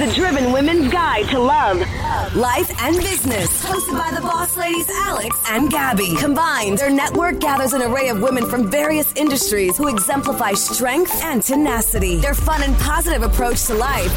the Driven Women's Guide to Love, Life and Business, hosted by the boss ladies Alex and Gabby. Combined, their network gathers an array of women from various industries who exemplify strength and tenacity. Their fun and positive approach to life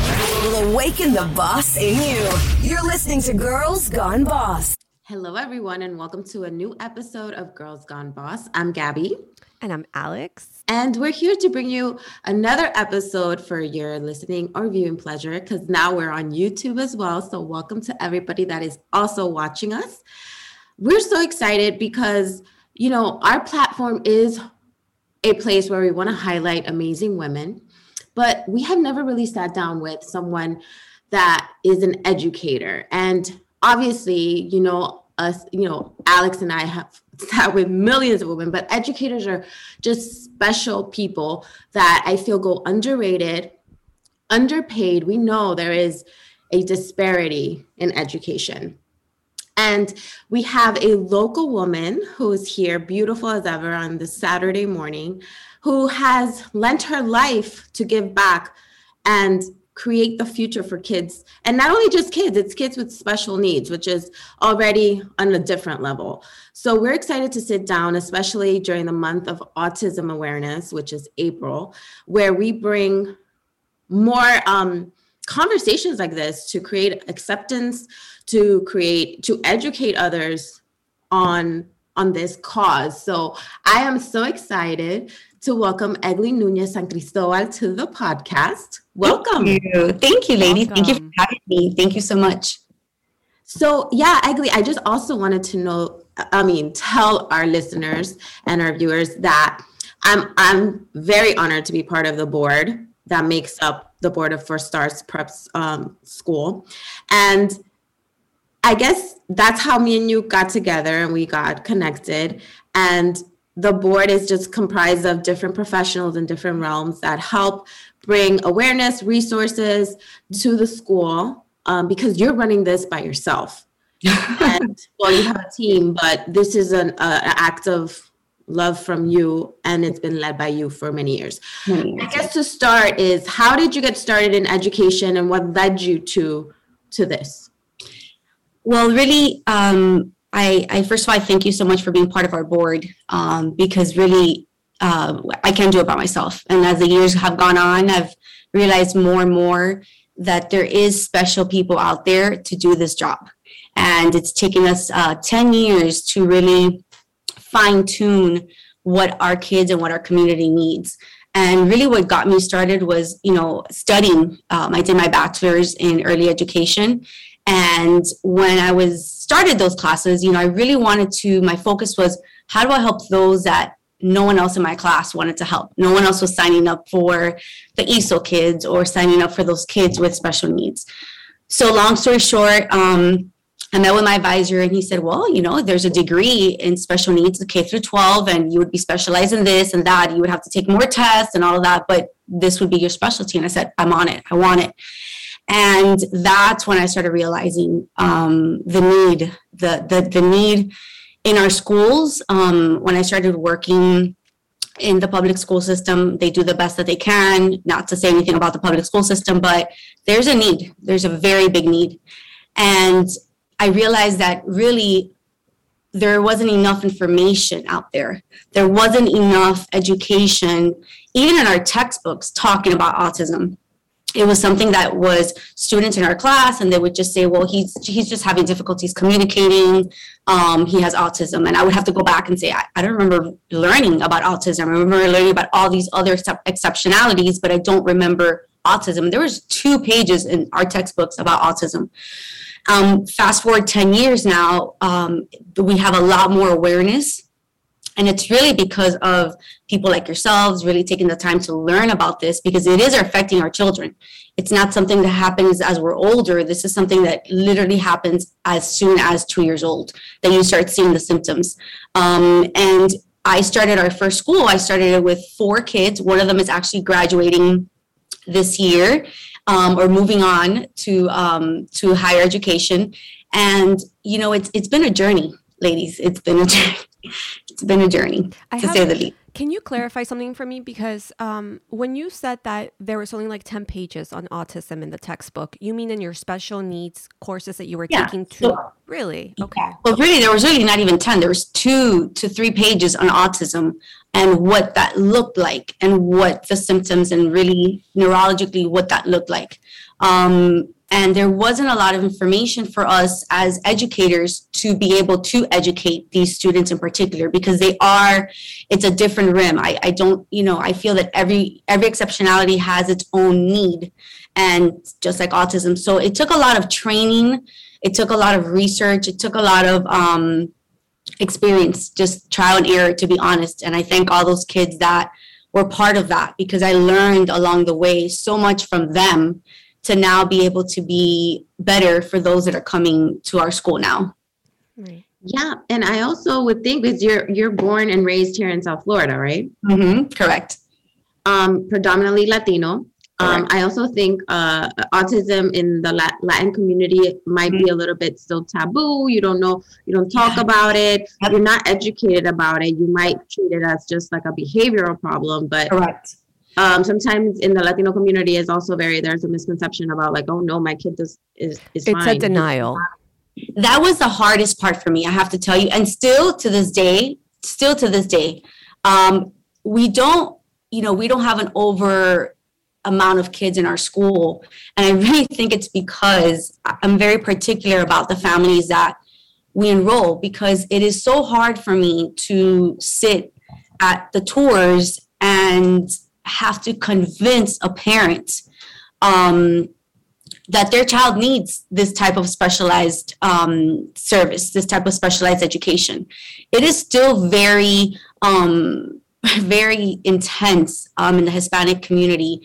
will awaken the boss in you. You're listening to Girls Gone Boss. Hello, everyone, and welcome to a new episode of Girls Gone Boss. I'm Gabby. And I'm Alex. And we're here to bring you another episode for your listening or viewing pleasure because now we're on YouTube as well. So, welcome to everybody that is also watching us. We're so excited because, you know, our platform is a place where we want to highlight amazing women, but we have never really sat down with someone that is an educator. And obviously, you know, us, you know, Alex and I have sat with millions of women, but educators are just special people that I feel go underrated, underpaid. We know there is a disparity in education. And we have a local woman who is here, beautiful as ever, on this Saturday morning, who has lent her life to give back and create the future for kids. And not only just kids it's kids with special needs which is already on a different level. So we're excited to sit down especially during the month of autism awareness which is april where we bring more um, conversations like this to create acceptance to create to educate others on on this cause. So i am so excited to welcome Egly Nunez San Cristobal to the podcast. Welcome. Thank you, Thank you ladies. Welcome. Thank you for having me. Thank you so much. So, yeah, Egly, I just also wanted to know, I mean, tell our listeners and our viewers that I'm I'm very honored to be part of the board that makes up the board of First Stars Preps um, School, and I guess that's how me and you got together and we got connected. And the board is just comprised of different professionals in different realms that help bring awareness, resources to the school um, because you're running this by yourself. and well, you have a team, but this is an uh, act of love from you, and it's been led by you for many years. many years. I guess to start is how did you get started in education, and what led you to to this? Well, really, um, I, I first of all, I thank you so much for being part of our board um, because really, uh, I can't do it by myself. And as the years have gone on, I've realized more and more that there is special people out there to do this job. And it's taken us uh, 10 years to really fine tune what our kids and what our community needs. And really, what got me started was, you know, studying. Um, I did my bachelor's in early education, and when I was started those classes, you know, I really wanted to, my focus was how do I help those that no one else in my class wanted to help? No one else was signing up for the ESOL kids or signing up for those kids with special needs. So, long story short, um, I met with my advisor and he said, Well, you know, there's a degree in special needs, K through 12, and you would be specialized in this and that. You would have to take more tests and all of that, but this would be your specialty. And I said, I'm on it. I want it. And that's when I started realizing um, the need, the, the, the need in our schools. Um, when I started working in the public school system, they do the best that they can. Not to say anything about the public school system, but there's a need. There's a very big need. And I realized that really there wasn't enough information out there. There wasn't enough education, even in our textbooks, talking about autism it was something that was students in our class and they would just say well he's he's just having difficulties communicating um, he has autism. And i would have to go back and say I, I, don't remember learning about autism. I remember learning about all these other exceptionalities but i don't remember autism. There was two pages in our textbooks about autism. Um, fast forward 10 years now um, we have a lot more awareness and it's really because of people like yourselves really taking the time to learn about this because it is affecting our children. It's not something that happens as we're older. This is something that literally happens as soon as two years old that you start seeing the symptoms. Um, and I started our first school. I started it with four kids. One of them is actually graduating this year um, or moving on to um, to higher education. And you know, it's it's been a journey, ladies. It's been a journey it's been a journey I to say the least. can you clarify something for me? Because um, when you said that there was only like 10 pages on autism in the textbook, you mean in your special needs courses that you were Yeah, taking to? so- really? Okay. Well, really, there was really not even 10. There was two to three pages on autism and what that looked like and what the symptoms and really neurologically what that looked like. Um, and there wasn't a lot of information for us as educators to be able to educate these students in particular because they are it's a different rim. I, I don't you know i feel that every every exceptionality has its own need and just like autism. So it took a lot of training it took a lot of research it took a lot of um, experience just trial and error to be honest. And i thank all those kids that were part of that because i learned along the way so much from them to now be able to be better for those that are coming to our school now Right. Yeah, and I also would think because you're you're born and raised here in South Florida, right? mm-hmm. correct Um, predominantly Latino. Um, I also think uh, autism in the Latin community might be a little bit still taboo. You don't know, you don't talk Yeah. about it. Yep. You're not educated about it. You might treat it as just like a behavioral problem, but correct um, sometimes in the Latino community is also very there's a misconception about like, oh no, my kid does is is It's fine. a denial. that was the hardest part for me i have to tell you and still to this day still to this day um, we don't you know we don't have an over amount of kids in our school and i really think it's because I- i'm very particular about the families that we enroll because it is so hard for me to sit at the tours and have to convince a parent um, that their child needs this type of specialized um, service, this type of specialized education. It is still very, um, very intense um, in the Hispanic community,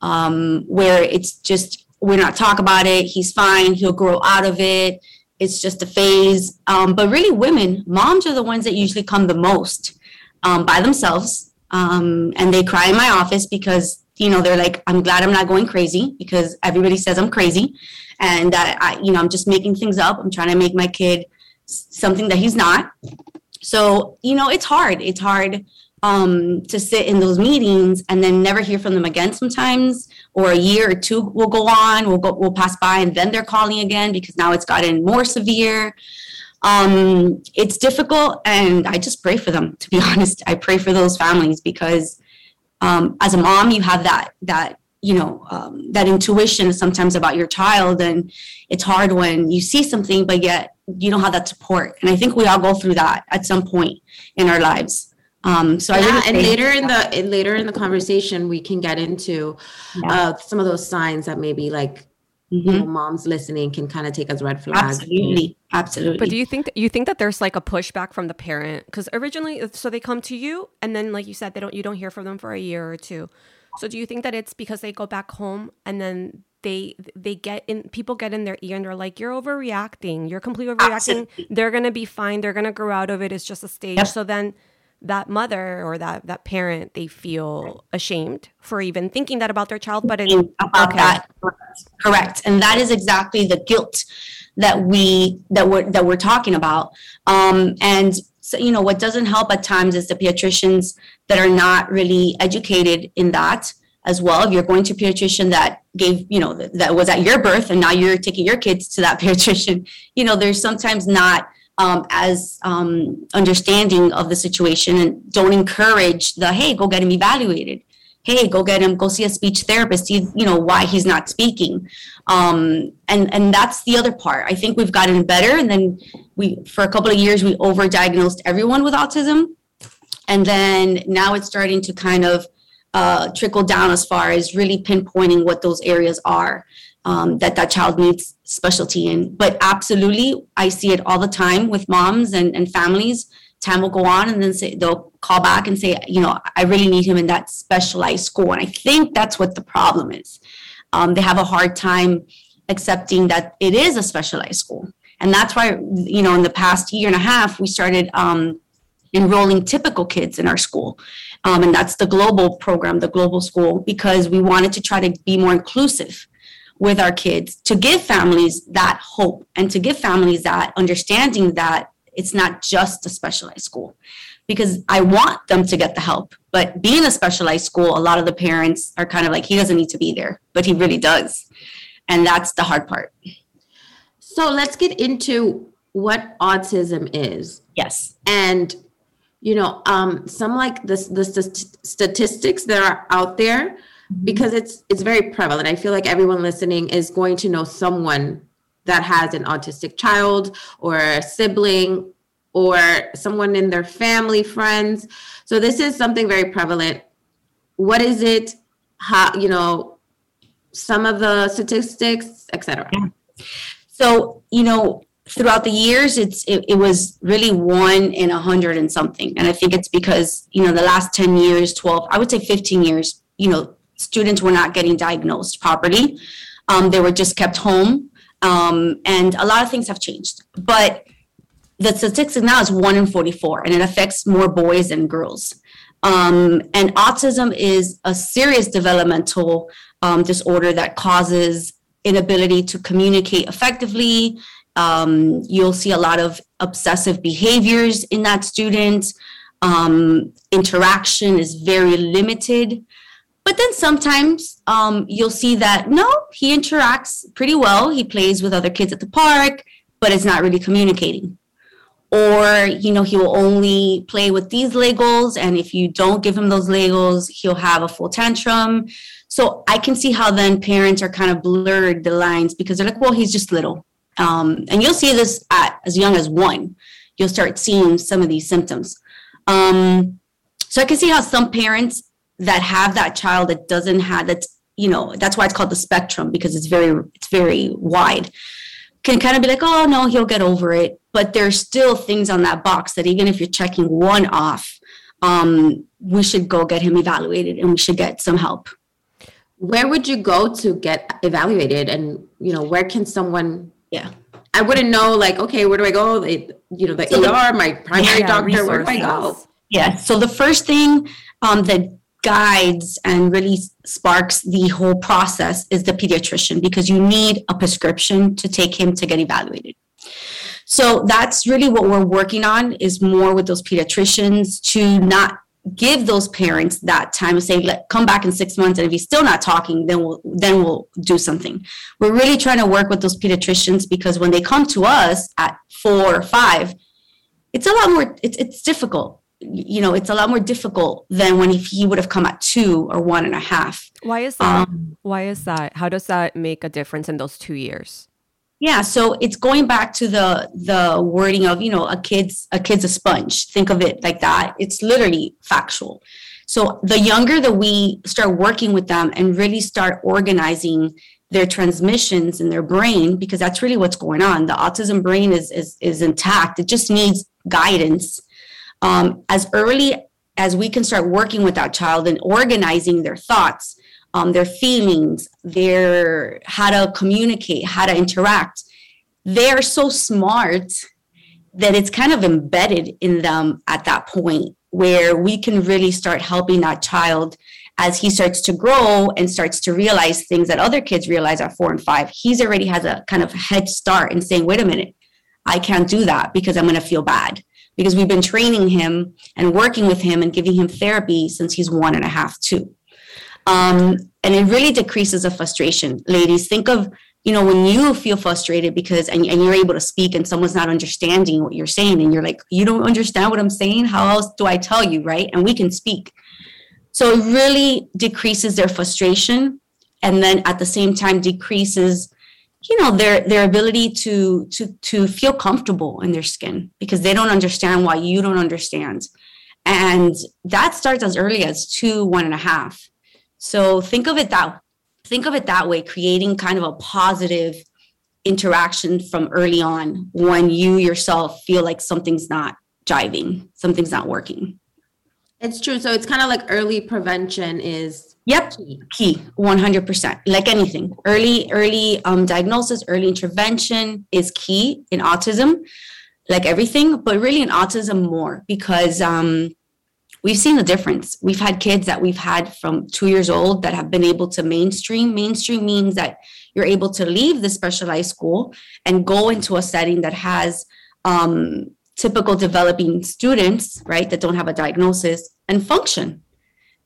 um, where it's just we're not talk about it. He's fine. He'll grow out of it. It's just a phase. Um, but really, women, moms are the ones that usually come the most by themselves, um, and they cry in my office because you know they're like i'm glad i'm not going crazy because everybody says i'm crazy and that i you know i'm just making things up. I'm trying to make my kid something that he's not. So you know it's hard. It's hard um, to sit in those meetings and then never hear from them again sometimes or a year or two will go on we'll go we'll pass by and then they're calling again because now it's gotten more severe um, it's difficult and i just pray for them to be honest. I pray for those families because um, as a mom you have that that you know um, that intuition sometimes about your child and it's hard when you see something but yet you don't have that support. And i think we all go through that at some point in our lives. Um, so i yeah, really and later in the in, later in the conversation, we can get into Yeah. uh, some of those signs that maybe like you Mhm. know, moms listening can kind of take as red flags. absolutely absolutely But do you think that you think that there's like a pushback from the parent? Because originally, so they come to you, and then like you said, they don't you don't hear from them for a year or two. So do you think that it's because they go back home and then they they get in people get in their ear and they're like, you're overreacting, you're completely overreacting. They're gonna be fine. They're gonna grow out of it. It's just a stage. Yep. So then that mother or that that parent they feel ashamed for even thinking that about their child but in about okay. that. Correct. And that is exactly the guilt that we that we're that we're talking about. Um and so you know what doesn't help at times is the pediatricians that are not really educated in that as well. If you're going to a pediatrician that gave you know that, that was at your birth and now you're taking your kids to that pediatrician you know there's sometimes not um, as um, understanding of the situation and don't encourage the hey go get him evaluated. Hey go get him go see a speech therapist see you know why he's not speaking. Um, and and that's the other part. I think we've gotten better and then we for a couple of years we over-diagnosed everyone with autism. And then now it's starting to kind of uh, trickle down as far as really pinpointing what those areas are um, that that child needs specialty in. But absolutely i see it all the time with moms and, and families. Time will go on and then say they'll call back and say you know i really need him in that specialized school. And i think that's what the problem is. Um, they have a hard time accepting that it is a specialized school. And that's why you know in the past year and a half we started um, enrolling typical kids in our school. Um, and that's the global program the global school because we wanted to try to be more inclusive with our kids to give families that hope and to give families that understanding that it's not just a specialized school because I want them to get the help. But being a specialized school, a lot of the parents are kind of like, he doesn't need to be there, but he really does. And that's the hard part. So let's get into what autism is. Yes. And you know, um, some like the the st- statistics that are out there Mm-hmm. because it's it's very prevalent. I feel like everyone listening is going to know someone that has an autistic child or a sibling or someone in their family, friends. So this is something very prevalent. What is it? How you know some of the statistics, etc. Yeah. So you know, throughout the years, it's it, it was really one in a hundred and something, and I think it's because you know the last ten years, twelve, I would say fifteen years, you know, students were not getting diagnosed properly. Um, they were just kept home, um, and a lot of things have changed, but the statistic now is one in 44 and it affects more boys than girls. Um, and autism is a serious developmental um, disorder that causes inability to communicate effectively. Um, you'll see a lot of obsessive behaviors in that student. Um, interaction is very limited but then sometimes um, you'll see that no he interacts pretty well. He plays with other kids at the park but it's not really communicating. Or you know he will only play with these legos and if you don't give him those legos he'll have a full tantrum. So i can see how then parents are kind of blurred the lines because they're like well he's just little. Um, and you'll see this at as young as one. You'll start seeing some of these symptoms. Um, so i can see how some parents that have that child that doesn't have that you know that's why it's called the spectrum because it's very it's very wide can kind of be like, oh no, he'll get over it. But there's still things on that box that even if you're checking one off, um, we should go get him evaluated and we should get some help. Where would you go to get evaluated? And you know, where can someone? Yeah, I wouldn't know. Like, okay, where do I go? They, you know, the so ER, the, my primary yeah, doctor. Where do I go? Yeah. So the first thing um, that guides and really sparks the whole process is the pediatrician because you need a prescription to take him to get evaluated. So that's really what we're working on is more with those pediatricians to not give those parents that time of saying let come back in six months and if he's still not talking then we'll then we'll do something we're really trying to work with those pediatricians because when they come to us at four or five it's a lot more it's, it's difficult you know it's a lot more difficult than when if he would have come at two or one and a half. Why is that? Um, why is that? How does that make a difference in those two years? Yeah so it's going back to the the wording of you know a kid's a kid's a sponge. Think of it like that. It's literally factual. So the younger that we start working with them and really start organizing their transmissions in their brain because that's really what's going on. The autism brain is is, is intact. It just needs guidance um, as early as we can start working with that child and organizing their thoughts, um, their feelings, their how to communicate, how to interact, they're so smart that it's kind of embedded in them at that point where we can really start helping that child as he starts to grow and starts to realize things that other kids realize at four and five. He's already has a kind of head start in saying, wait a minute, I can't do that because I'm going to feel bad because we've been training him and working with him and giving him therapy since he's one and a half, two. Um, and it really decreases the frustration. Ladies, think of, you know, when you feel frustrated because, and, and you're able to speak and someone's not understanding what you're saying, and you're like, you don't understand what I'm saying? How else do I tell you, right? And we can speak. So it really decreases their frustration and then at the same time decreases you know their their ability to to to feel comfortable in their skin because they don't understand why you don't understand. And that starts as early as two one and a half. So think of it that think of it that way creating kind of a positive interaction from early on when you yourself feel like something's not jiving something's not working. It's true. So it's kind of like early prevention is Yep, key, 100%. Like anything, early early um, diagnosis, early intervention is key in autism, like everything, but really in autism more because um, we've seen the difference. We've had kids that we've had from two years old that have been able to mainstream. Mainstream means that you're able to leave the specialized school and go into a setting that has um, typical developing students, right, that don't have a diagnosis and function,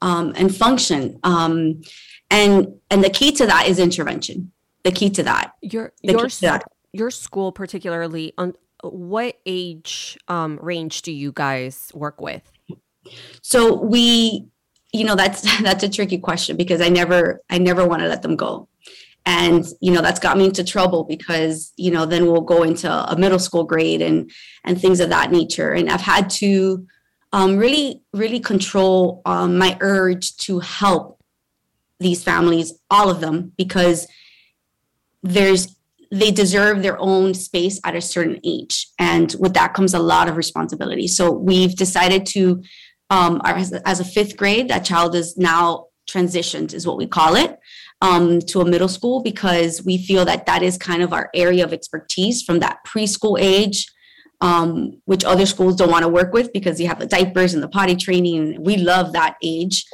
um, and function. Um, and and the key to that is intervention. The key to that. Your your that. your school particularly on what age um, range do you guys work with? So we, you know, that's that's a tricky question because I never I never want to let them go. And you know that's got me into trouble because you know then we'll go into a middle school grade and and things of that nature. And I've had to um, really really control um, my urge to help these families, all of them, because there's they deserve their own space at a certain age, and with that comes a lot of responsibility. So we've decided to um, as, as a fifth grade, that child is now transitioned, is what we call it, um, to a middle school because we feel that that is kind of our area of expertise from that preschool age, um, which other schools don't want to work with because you have the diapers and the potty training. We love that age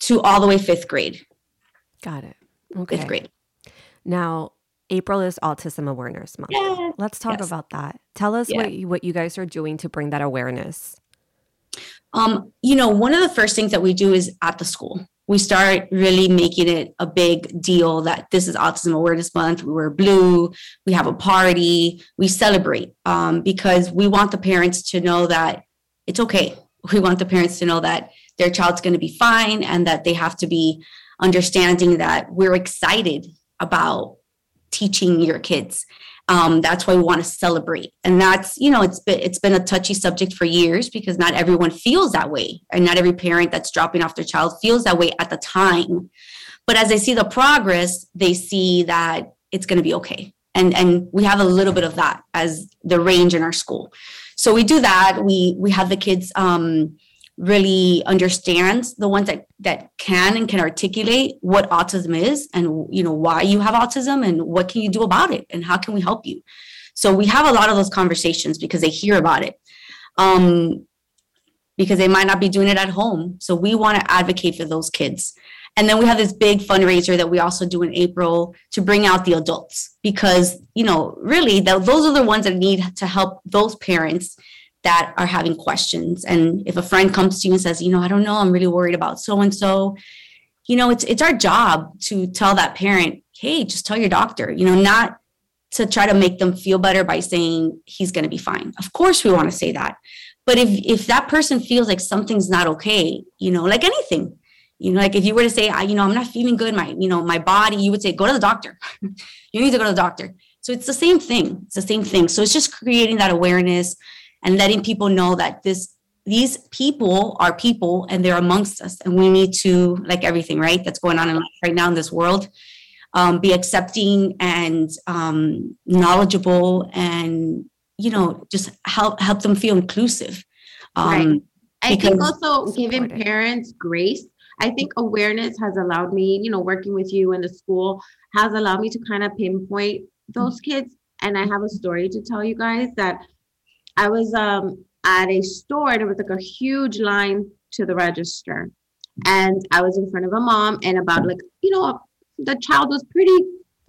to all the way fifth grade. Got it. Okay. Fifth grade. Now, April is Autism Awareness Month. Yes. Let's talk Yes. about that. Tell us Yeah. what you, what you guys are doing to bring that awareness. Um, you know, one of the first things that we do is at the school. We start really making it a big deal that this is Autism Awareness Month. We wear blue, we have a party, we celebrate um, because we want the parents to know that it's okay. We want the parents to know that their child's going to be fine and that they have to be understanding that we're excited about teaching your kids. Um, that's why we want to celebrate, and that's you know it's been it's been a touchy subject for years because not everyone feels that way, and not every parent that's dropping off their child feels that way at the time. But as they see the progress, they see that it's going to be okay, and and we have a little bit of that as the range in our school. So we do that. We we have the kids um, really understands the ones that that can and can articulate what autism is and you know why you have autism and what can you do about it and how can we help you. So we have a lot of those conversations because they hear about it um, because they might not be doing it at home. So we want to advocate for those kids. And then we have this big fundraiser that we also do in april to bring out the adults because you know really th- those are the ones that need to help those parents that are having questions. And if a friend comes to you and says you know i don't know i'm really worried about so and so you know it's it's our job to tell that parent hey just tell your doctor you know not to try to make them feel better by saying he's going to be fine. Of course we want to say that. But if if that person feels like something's not okay you know like anything you know like if you were to say I, you know i'm not feeling good my you know my body you would say go to the doctor. You need to go to the doctor. So it's the same thing. It's the same thing. So it's just creating that awareness and letting people know that this these people are people and they're amongst us and we need to like everything right that's going on in life right now in this world um, be accepting and um, knowledgeable and you know just help help them feel inclusive um, Right. I think also giving parents grace. I think awareness has allowed me, you know, working with you in the school has allowed me to kind of pinpoint those kids. And I have a story to tell you guys that I was um at a store and it was like a huge line to the register. And I was in front of a mom and about like, you know, the child was pretty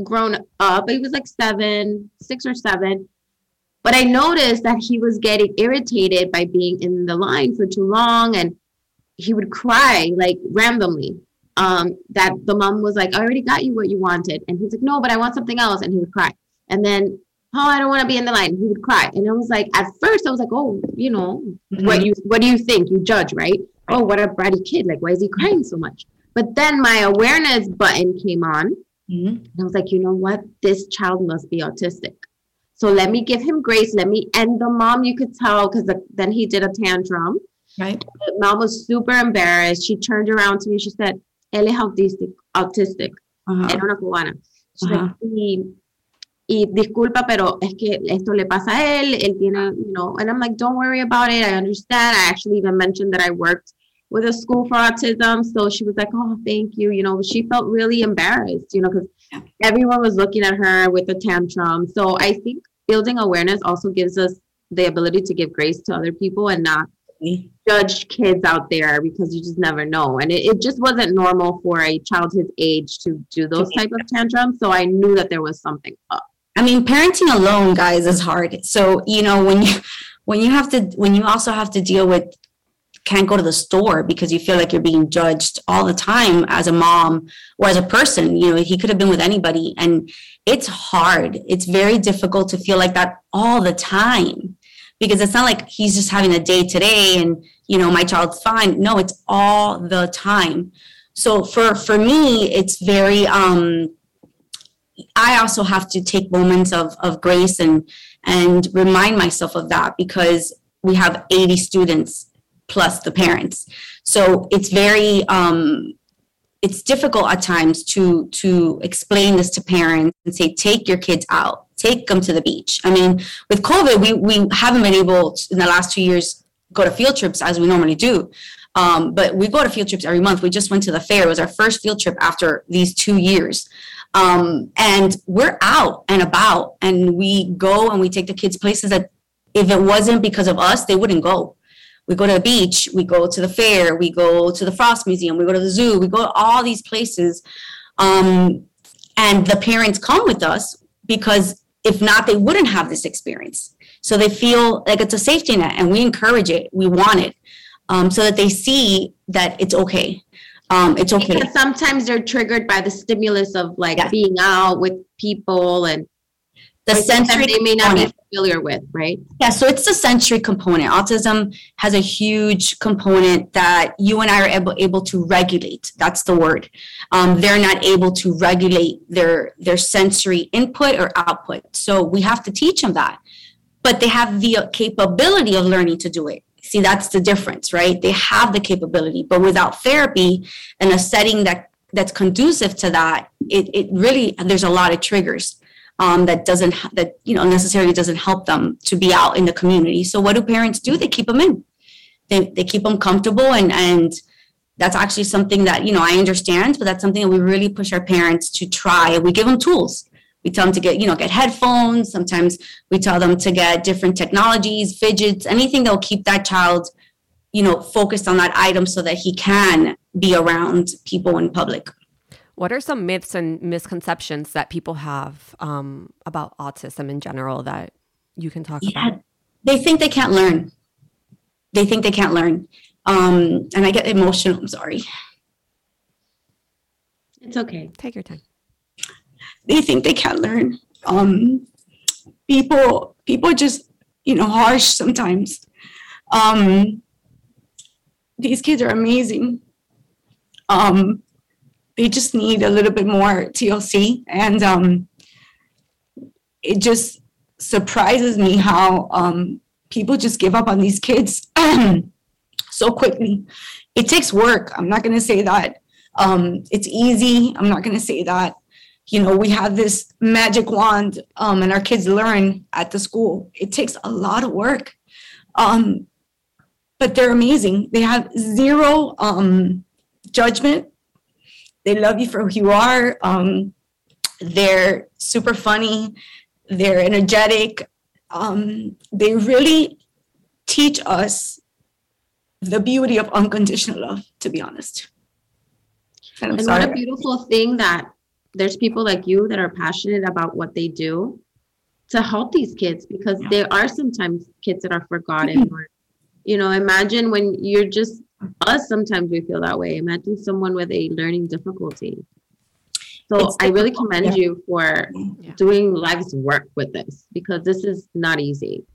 grown up. He was like seven, six or seven. But I noticed that he was getting irritated by being in the line for too long and he would cry like randomly. Um, that the mom was like, I already got you what you wanted. And he's like, No, but I want something else. And he would cry. And then, Oh, I don't want to be in the line. He would cry. And I was like, at first I was like, Oh, you know, what you what do you think? You judge, right? Oh, what a bratty kid. Like, why is he crying so much? But then my awareness button came on. Mhm. And I was like, you know what? This child must be autistic. So let me give him grace. Let me, and the mom, you could tell because the, then he did a tantrum. right The mom was super embarrassed. She turned around to me. She said, él es autistic, autistic. Uh-huh. Era una cubana. She's Ajá. like, y, disculpa, pero es que esto le pasa a él. Él tiene, you know, and I'm like, don't worry about it. I understand. I actually even mentioned that I worked with a school for autism. So she was like, oh, thank you. You know, she felt really embarrassed, you know, because Yeah. everyone was looking at her with a tantrum. So I think building awareness also gives us the ability to give grace to other people and not judge kids out there because you just never know. And it, it just wasn't normal for a child his age to do those type of tantrums. So I knew that there was something up. I mean, parenting alone, guys, is hard. So, you know, when you when you have to when you also have to deal with can't go to the store because you feel like you're being judged all the time as a mom or as a person. You know he could have been with anybody. And it's hard. It's very difficult to feel like that all the time because it's not like he's just having a day today and you know my child's fine. No it's all the time. So for for me it's very um i also have to take moments of of grace and and remind myself of that because we have 80 students plus the parents. So it's very um, it's difficult at times to to explain this to parents and say take your kids out. Take them to the beach. I mean with covid we we haven't been able to, in the last two years go to field trips as we normally do. Um, but we go to field trips every month. We just went to the fair. It was our first field trip after these two years um, and we're out and about and we go and we take the kids places that if it wasn't because of us they wouldn't go we go to the beach, we go to the fair, we go to the Frost Museum, we go to the zoo, we go to all these places. Um, and the parents come with us because if not, they wouldn't have this experience. So they feel like it's a safety net and we encourage it, we want it um, so that they see that it's okay. Um, it's okay. Because sometimes they're triggered by the stimulus of like yeah. being out with people and the sensory they may not component. be familiar with, right? Yeah, so it's the sensory component. Autism has a huge component that you and I are able, able to regulate. That's the word. Um, they're not able to regulate their their sensory input or output. So we have to teach them that. But they have the capability of learning to do it. See, that's the difference, right? They have the capability, but without therapy and a setting that that's conducive to that, it, it really there's a lot of triggers um, that doesn't that you know necessarily doesn't help them to be out in the community. So what do parents do? They keep them in. They they keep them comfortable and and that's actually something that you know I understand, but that's something that we really push our parents to try. We give them tools. We tell them to get you know get headphones. Sometimes we tell them to get different technologies, fidgets, anything that will keep that child you know focused on that item so that he can be around people in public. What are some myths and misconceptions that people have um, about autism in general that you can talk yeah, about? They think they can't learn. They think they can't learn. Um, and I get emotional. I'm sorry. It's okay. Take your time. They think they can't learn. Um, people, people just, you know, harsh sometimes. Um, these kids are amazing. Um, they just need a little bit more TLC. And um, it just surprises me how um, people just give up on these kids so quickly. It takes work. I'm not going to say that um, it's easy. I'm not going to say that. You know, we have this magic wand um, and our kids learn at the school. It takes a lot of work. Um, but they're amazing. They have zero um, judgment they love you for who you are. Um, they're super funny. They're energetic. Um, they really teach us the beauty of unconditional love, to be honest. And, and what a beautiful thing that there's people like you that are passionate about what they do to help these kids because yeah. there are sometimes kids that are forgotten or you know imagine when you're just us sometimes we feel that way imagine someone with a learning difficulty so i really commend yeah. you for yeah. doing life's work with this because this is not easy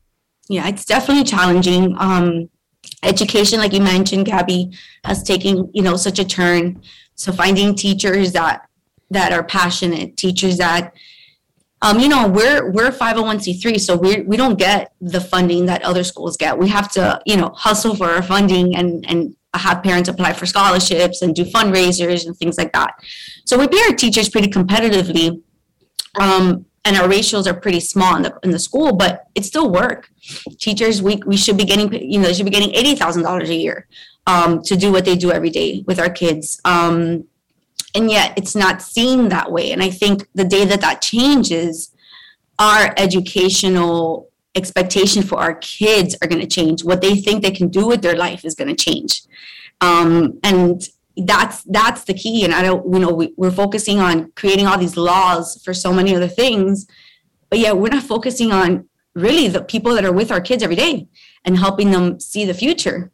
yeah it's definitely challenging um education like you mentioned gabby has taken you know such a turn so finding teachers that that are passionate teachers that um, you know, we're we're 501c3, so we we don't get the funding that other schools get. We have to, you know, hustle for our funding and and have parents apply for scholarships and do fundraisers and things like that. So we pay our teachers pretty competitively, um, and our ratios are pretty small in the in the school, but it's still work. Teachers, we we should be getting, you know, they should be getting eighty thousand dollars a year um, to do what they do every day with our kids. Um, and yet it's not seen that way. And i think the day that that changes our educational expectation for our kids are going to change. What they think they can do with their life is going to change. Um, and that's that's the key. And i don't you know we, we're focusing on creating all these laws for so many other things but yeah we're not focusing on really the people that are with our kids every day and helping them see the future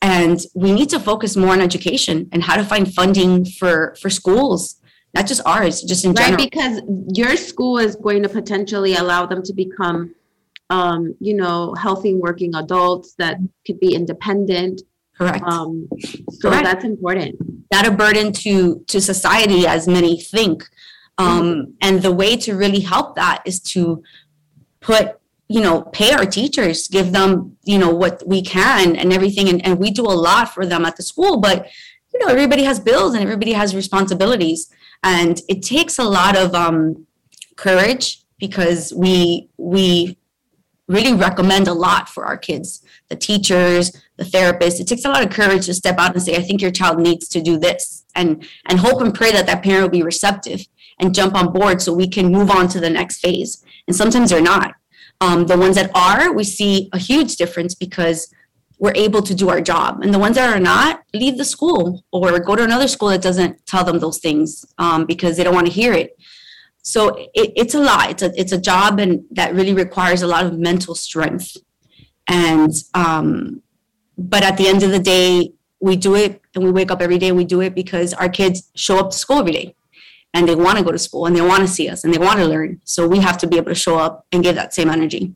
and we need to focus more on education and how to find funding for for schools not just ours just in right general. because your school is going to potentially allow them to become um, you know healthy working adults that could be independent. Correct. Um, so Correct. that's important. Not a burden to to society as many think. Um, and the way to really help that is to put you know pay our teachers give them you know what we can and everything. And, and we do a lot for them at the school but you know everybody has bills and everybody has responsibilities. And it takes a lot of um, courage because we we really recommend a lot for our kids the teachers the therapist it takes a lot of courage to step out and say i think your child needs to do this. And and hope and pray that that parent will be receptive and jump on board so we can move on to the next phase. And sometimes they're not um, the ones that are we see a huge difference because we're able to do our job. And the ones that are not leave the school or go to another school that doesn't tell them those things um, because they don't want to hear it. So it, it's a lot. It's a it's a job and that really requires a lot of mental strength. And um, but at the end of the day we do it and we wake up every day and we do it because our kids show up to school every day and they want to go to school and they want to see us and they want to learn so we have to be able to show up and give that same energy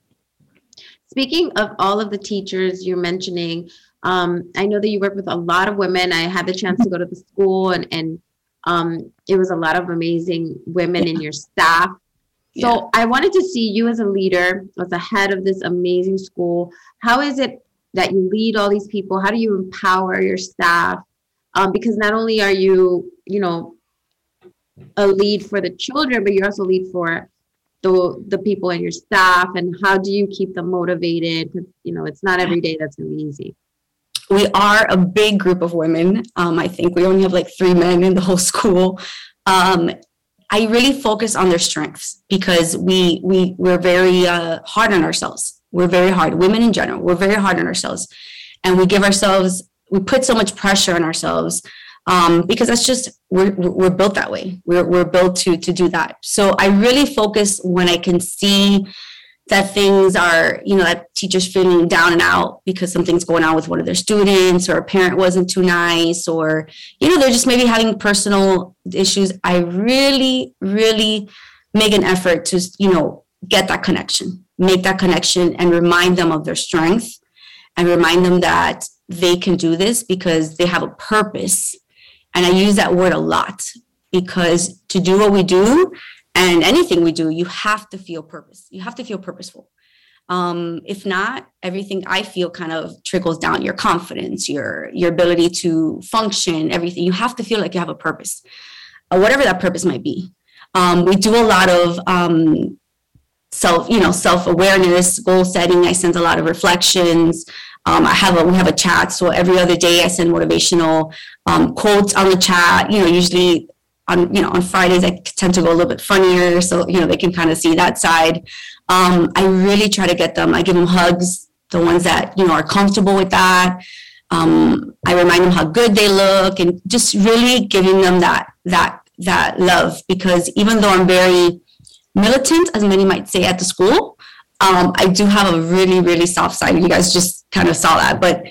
Speaking of all of the teachers you're mentioning, um, I know that you work with a lot of women. I had the chance to go to the school, and and um, it was a lot of amazing women in your staff. So Yeah. I wanted to see you as a leader, as a head of this amazing school. How is it that you lead all these people? How do you empower your staff? Um, because not only are you, you know, a lead for the children, but you also lead for the the people and your staff and how do you keep them motivated because you know it's not every day that's gonna be easy we are a big group of women. Um, I think we only have like three men in the whole school. Um, I really focus on their strengths because we we we're very uh, hard on ourselves. We're very hard. Women in general, we're very hard on ourselves, and we give ourselves we put so much pressure on ourselves um, because that's just we're we're built that way. We're we're built to to do that. So I really focus when I can see that things are, you know, that teachers feeling down and out because something's going on with one of their students or a parent wasn't too nice or, you know, they're just maybe having personal issues. I really, really make an effort to, you know, get that connection, make that connection and remind them of their strength and remind them that they can do this because they have a purpose. And I use that word a lot because to do what we do, and anything we do you have to feel purpose. You have to feel purposeful. Um, if not everything i feel kind of trickles down your confidence your your ability to function everything. You have to feel like you have a purpose uh, whatever that purpose might be. Um, we do a lot of um, self you know self-awareness goal setting. I send a lot of reflections um, I have a we have a chat, so every other day I send motivational um, quotes on the chat. You know, usually on you know on Fridays I tend to go a little bit funnier, so you know they can kind of see that side. Um, I really try to get them. I give them hugs, the ones that you know are comfortable with that. Um, I remind them how good they look, and just really giving them that that that love because even though I'm very militant, as many might say at the school, um, I do have a really really soft side. You guys just kind of saw that, but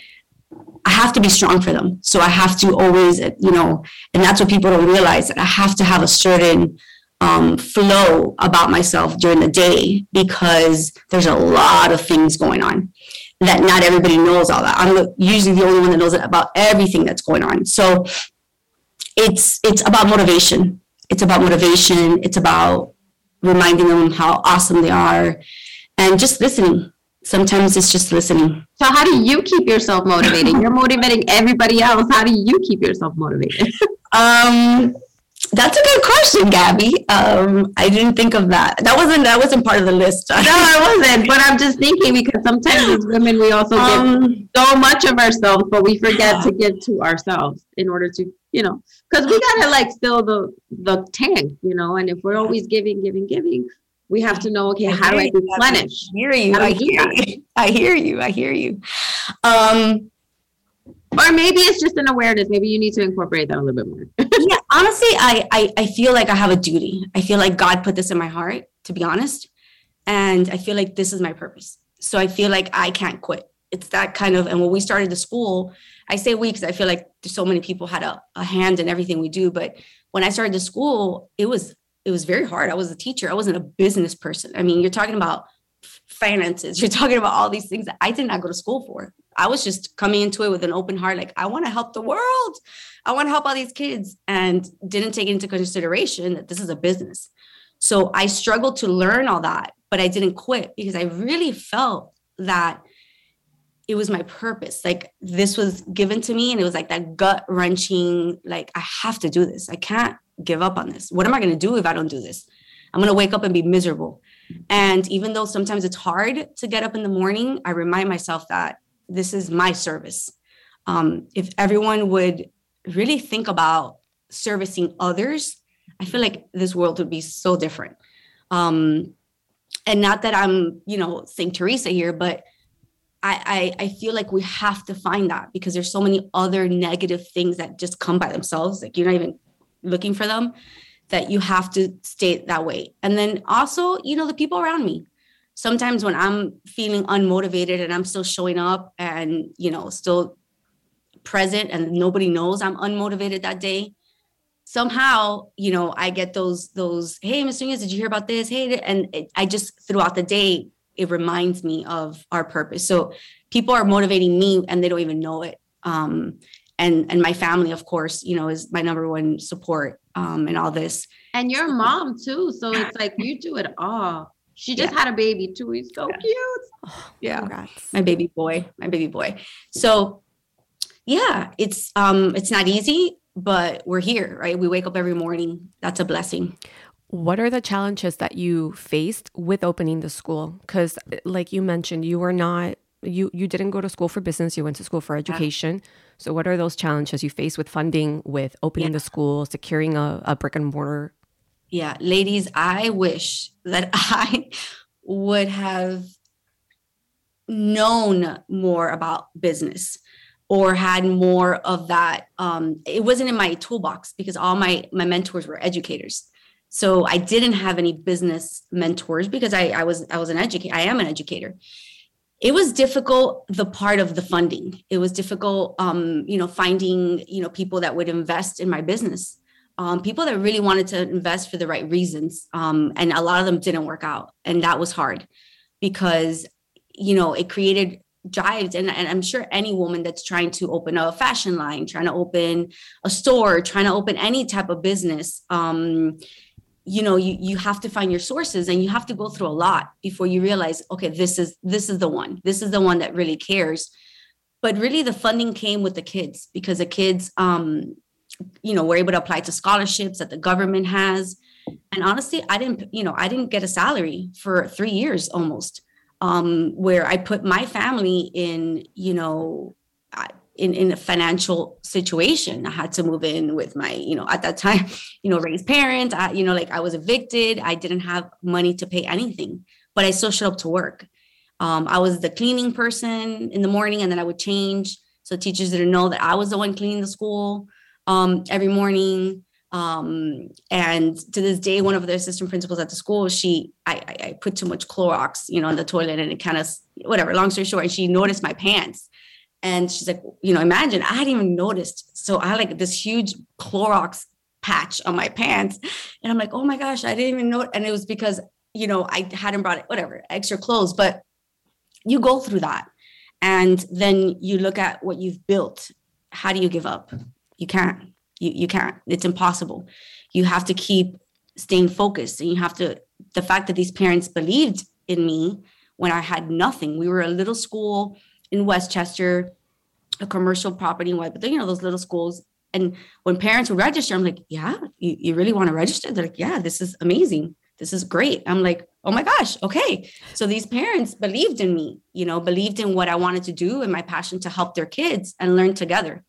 I have to be strong for them. So I have to always, you know, and that's what people don't realize that I have to have a certain um, flow about myself during the day because there's a lot of things going on that not everybody knows all that. I'm usually the only one that knows about everything that's going on. So it's it's about motivation. It's about motivation. It's about reminding them how awesome they are and just listening. Sometimes it's just listening. so how do you keep yourself motivated you're motivating everybody else how do you keep yourself motivated Um, that's a good question, Gabby. Um, I didn't think of that. That wasn't that wasn't part of the list. no i wasn't but i'm just thinking because sometimes as women we also give Um, so much of ourselves but we forget to give to ourselves in order to you know because we gotta like fill the the tank you know and if we're always giving giving giving we have to know okay how do i replenish I hear you. I hear you. I hear you. I hear you. Um, or maybe it's just an awareness maybe you need to incorporate that a little bit more yeah, honestly, I, I I feel like I have a duty. I feel like God put this in my heart, to be honest. And I feel like this is my purpose. So I feel like I can't quit. It's that kind of, and when we started the school, I say we because I feel like so many people had a, a hand in everything we do. But when I started the school, it was it was very hard. I was a teacher. I wasn't a business person. I mean, you're talking about finances. You're talking about all these things that I did not go to school for. I was just coming into it with an open heart, like I want to help the world. I want to help all these kids, and didn't take into consideration that this is a business. So I struggled to learn all that, but I didn't quit because I really felt that it was my purpose. Like this was given to me, and it was like that gut wrenching, like, I have to do this. I can't give up on this. What am I going to do if I don't do this? I'm going to wake up and be miserable. And even though sometimes it's hard to get up in the morning, I remind myself that this is my service. Um, if everyone would really think about servicing others, I feel like this world would be so different. Um, and not that I'm, you know, St. Teresa here, but I, I, I feel like we have to find that because there's so many other negative things that just come by themselves. Like you're not even looking for them, that you have to stay that way. And then also, you know, the people around me. Sometimes when I'm feeling unmotivated and I'm still showing up and, you know, still present and nobody knows I'm unmotivated that day, somehow, you know, I get those, those, hey, Mr. Nunez, did you hear about this? Hey, and it, I just throughout the day, it reminds me of our purpose. So people are motivating me and they don't even know it. Um, and and my family, of course, you know, is my number one support um, in all this. And your mom too. So it's like you do it all. She just yeah. had a baby too. He's so yeah. cute. Oh, yeah. Congrats. My baby boy. My baby boy. So yeah, it's um it's not easy, but we're here, right? We wake up every morning. That's a blessing. What are the challenges that you faced with opening the school? Because like you mentioned, you were not you you didn't go to school for business, you went to school for education. Yeah so, what are those challenges you face with funding, with opening yeah. the school, securing a, a brick and mortar? Yeah, ladies, I wish that I would have known more about business or had more of that um, it wasn't in my toolbox because all my my mentors were educators so i didn't have any business mentors because i i was i was an educator i am an educator it was difficult the part of the funding. It was difficult um, you know finding you know people that would invest in my business. Um, people that really wanted to invest for the right reasons um, and a lot of them didn't work out and that was hard because you know it created jives and, and i'm sure any woman that's trying to open a fashion line trying to open a store trying to open any type of business um, you know you you have to find your sources and you have to go through a lot before you realize okay this is this is the one. This is the one that really cares. But really the funding came with the kids because the kids um you know were able to apply to scholarships that the government has. And honestly i didn't you know i didn't get a salary for 3 years almost um where i put my family in you know in, in a financial situation. I had to move in with my, you know, at that time, you know, raised parents. I, you know, like I was evicted. I didn't have money to pay anything, but I still showed up to work. Um, I was the cleaning person in the morning, and then I would change. So teachers didn't know that I was the one cleaning the school um, every morning. Um, and to this day, one of the assistant principals at the school, she, I, I, I put too much Clorox, you know, in the toilet, and it kind of, whatever. Long story short, and she noticed my pants and she's like, you know, imagine I hadn't even noticed. So I had like this huge Clorox patch on my pants. And I'm like, oh my gosh, I didn't even know. And it was because, you know, I hadn't brought it, whatever, extra clothes. But you go through that. And then you look at what you've built. How do you give up? You can't. You, you can't. It's impossible. You have to keep staying focused. And you have to, the fact that these parents believed in me when I had nothing. We were a little school in Westchester, a commercial property, but then, you know, those little schools. And when parents would register, I'm like, yeah, you, you really want to register? They're like, yeah, this is amazing. This is great. I'm like, oh my gosh, okay. So these parents believed in me, you know, believed in what I wanted to do and my passion to help their kids and learn together.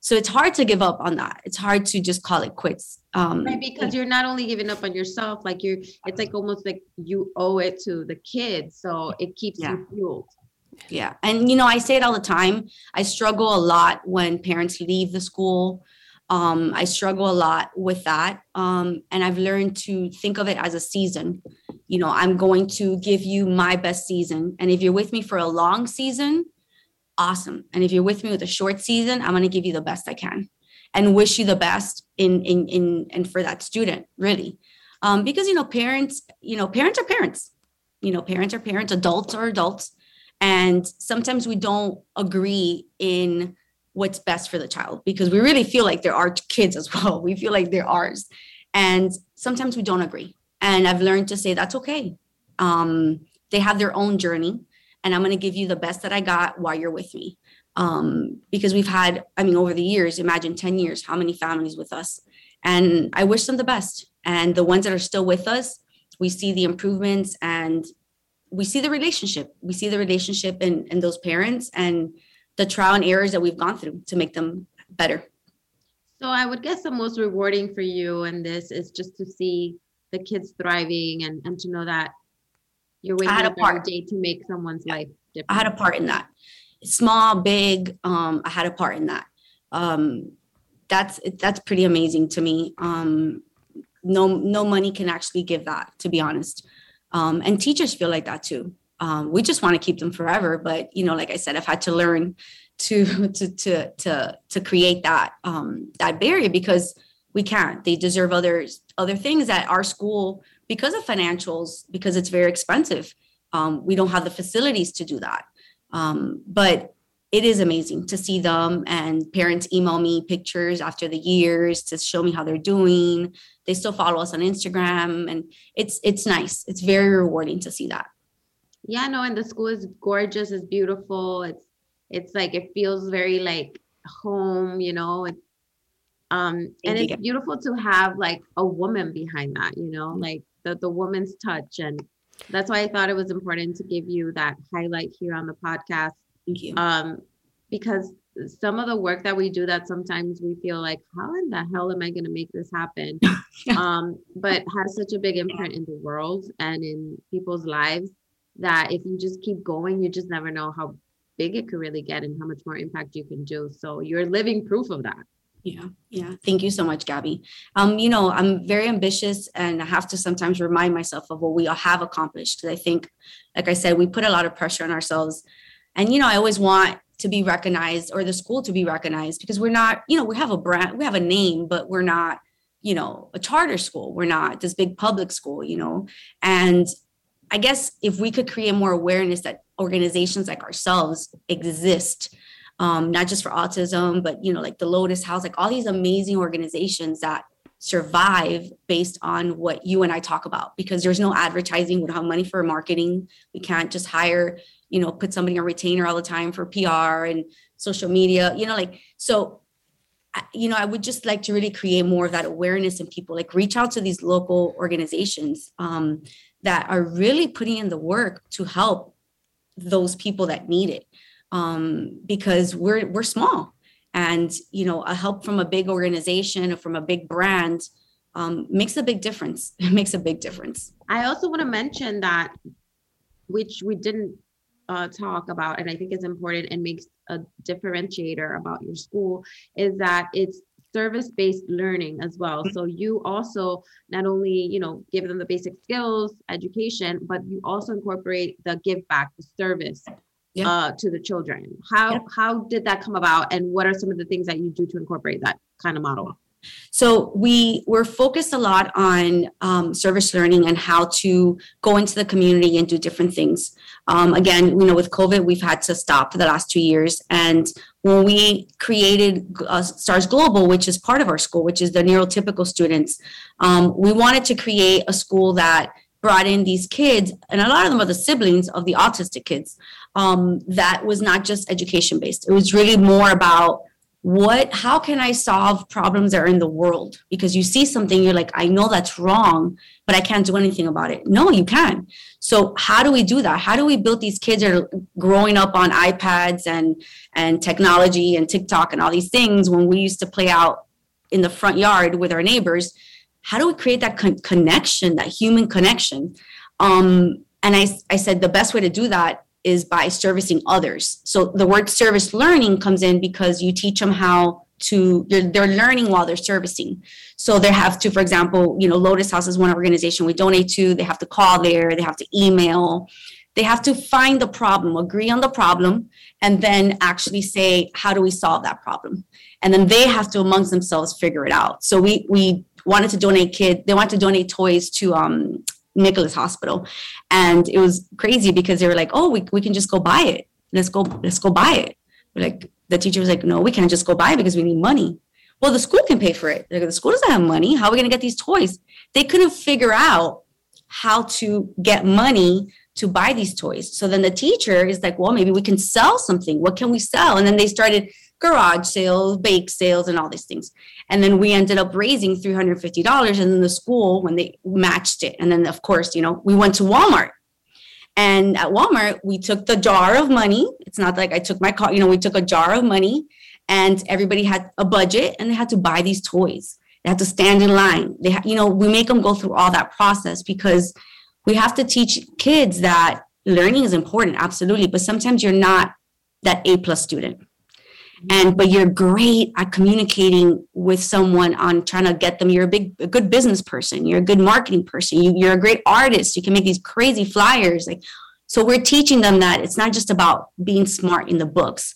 So it's hard to give up on that. It's hard to just call it quits. Um, right, because you're not only giving up on yourself, like you're, it's like almost like you owe it to the kids. So it keeps yeah. you fueled. Yeah. And, you know, I say it all the time. I struggle a lot when parents leave the school. Um, I struggle a lot with that. Um, and I've learned to think of it as a season. you know, I'm going to give you my best season. And if you're with me for a long season, awesome. And if you're with me with a short season, I'm going to give you the best I can and wish you the best in in in and for that student, really. Um, because you know, parents, you know, parents are parents. You know, parents are parents, adults are adults. And sometimes we don't agree in what's best for the child because we really feel like they're our kids as well. We feel like they're ours. And sometimes we don't agree. And I've learned to say that's okay. Um, they have their own journey, and I'm going to give you the best that I got while you're with me. Um, because we've had, I mean, over the years, imagine 10 years, how many families with us. And I wish them the best. And the ones that are still with us, we see the improvements and we see the relationship. We see the relationship in, in those parents and the trial and errors that we've gone through to make them better. So I would guess the most rewarding for you in this is just to see the kids thriving and, and to know that you're waking up day to make someone's life different. I had a part in that. Small, big, um, I had a part in that. Um, that's that's pretty amazing to me. Um, no no money can actually give that, to be honest. Um, and teachers feel like that too. Um, we just want to keep them forever, but you know, like I said, I've had to learn to to to to to create that um, that barrier because we can't. They deserve other other things at our school because of financials, because it's very expensive. Um, we don't have the facilities to do that. Um, but it is amazing to see them and parents email me pictures after the years to show me how they're doing. They still follow us on Instagram and it's it's nice. It's very rewarding to see that. Yeah, no, and the school is gorgeous, it's beautiful. It's it's like it feels very like home, you know. It's um and it's beautiful to have like a woman behind that you know like the the woman's touch and that's why i thought it was important to give you that highlight here on the podcast thank you um because some of the work that we do that sometimes we feel like how in the hell am i going to make this happen um but has such a big imprint in the world and in people's lives that if you just keep going you just never know how big it could really get and how much more impact you can do so you're living proof of that yeah, yeah. Thank you so much, Gabby. Um, you know, I'm very ambitious and I have to sometimes remind myself of what we all have accomplished. Because I think, like I said, we put a lot of pressure on ourselves. And, you know, I always want to be recognized or the school to be recognized because we're not, you know, we have a brand, we have a name, but we're not, you know, a charter school. We're not this big public school, you know. And I guess if we could create more awareness that organizations like ourselves exist um, not just for autism, but you know, like the Lotus House, like all these amazing organizations that survive based on what you and I talk about because there's no advertising, we don't have money for marketing. We can't just hire, you know, put somebody on retainer all the time for PR and social media, you know, like so you know, I would just like to really create more of that awareness in people, like reach out to these local organizations um, that are really putting in the work to help those people that need it um, because we're we're small, and you know a help from a big organization or from a big brand um, makes a big difference. It makes a big difference. I also want to mention that, which we didn't uh, talk about, and I think is important and makes a differentiator about your school, is that it's service-based learning as well. Mm-hmm. So you also not only you know give them the basic skills, education, but you also incorporate the give back, the service yeah. uh, to the children. How yeah. how did that come about, and what are some of the things that you do to incorporate that kind of model? So we we're focused a lot on um, service learning and how to go into the community and do different things. Um, again, you know, with COVID, we've had to stop for the last two years. And when we created uh, Stars Global, which is part of our school, which is the neurotypical students, um, we wanted to create a school that brought in these kids, and a lot of them are the siblings of the autistic kids. Um, that was not just education based. It was really more about what, how can I solve problems that are in the world? Because you see something, you're like, I know that's wrong, but I can't do anything about it. No, you can. So how do we do that? How do we build these kids that are growing up on iPads and and technology and TikTok and all these things when we used to play out in the front yard with our neighbors? how do we create that con- connection, that human connection? Um, and I, I said the best way to do that is by servicing others. So the word service learning comes in because you teach them how to they're, they're learning while they're servicing. So they have to for example you know lotus house is one organization. We donate to they have to call there they have to email. They have to find the problem agree on the problem and then actually say how do we solve that problem? And then they have to amongst themselves figure it out. So we we wanted to donate kid they wanted to donate toys to um Nicklaus hospital. And it was crazy because they were like oh we, we can just go buy it. Let's go let's go buy it. We're like the teacher was like no we can't just go buy it because we need money. Well the school can pay for it. Like, the school doesn't have money. How are we going to get these toys? They couldn't figure out how to get money to buy these toys. So then the teacher is like well maybe we can sell something. What can we sell? And then they started garage sales bake sales and all these things and then we ended up raising $350 and then the school when they matched it and then of course you know we went to walmart and at Walmart, we took the jar of money. It's not like I took my car, you know, we took a jar of money and everybody had a budget and they had to buy these toys. They had to stand in line. They, ha- you know, we make them go through all that process because we have to teach kids that learning is important, absolutely. But sometimes you're not that A plus student and but you're great at communicating with someone on trying to get them you're a big a good business person you're a good marketing person you, you're a great artist you can make these crazy flyers like so we're teaching them that it's not just about being smart in the books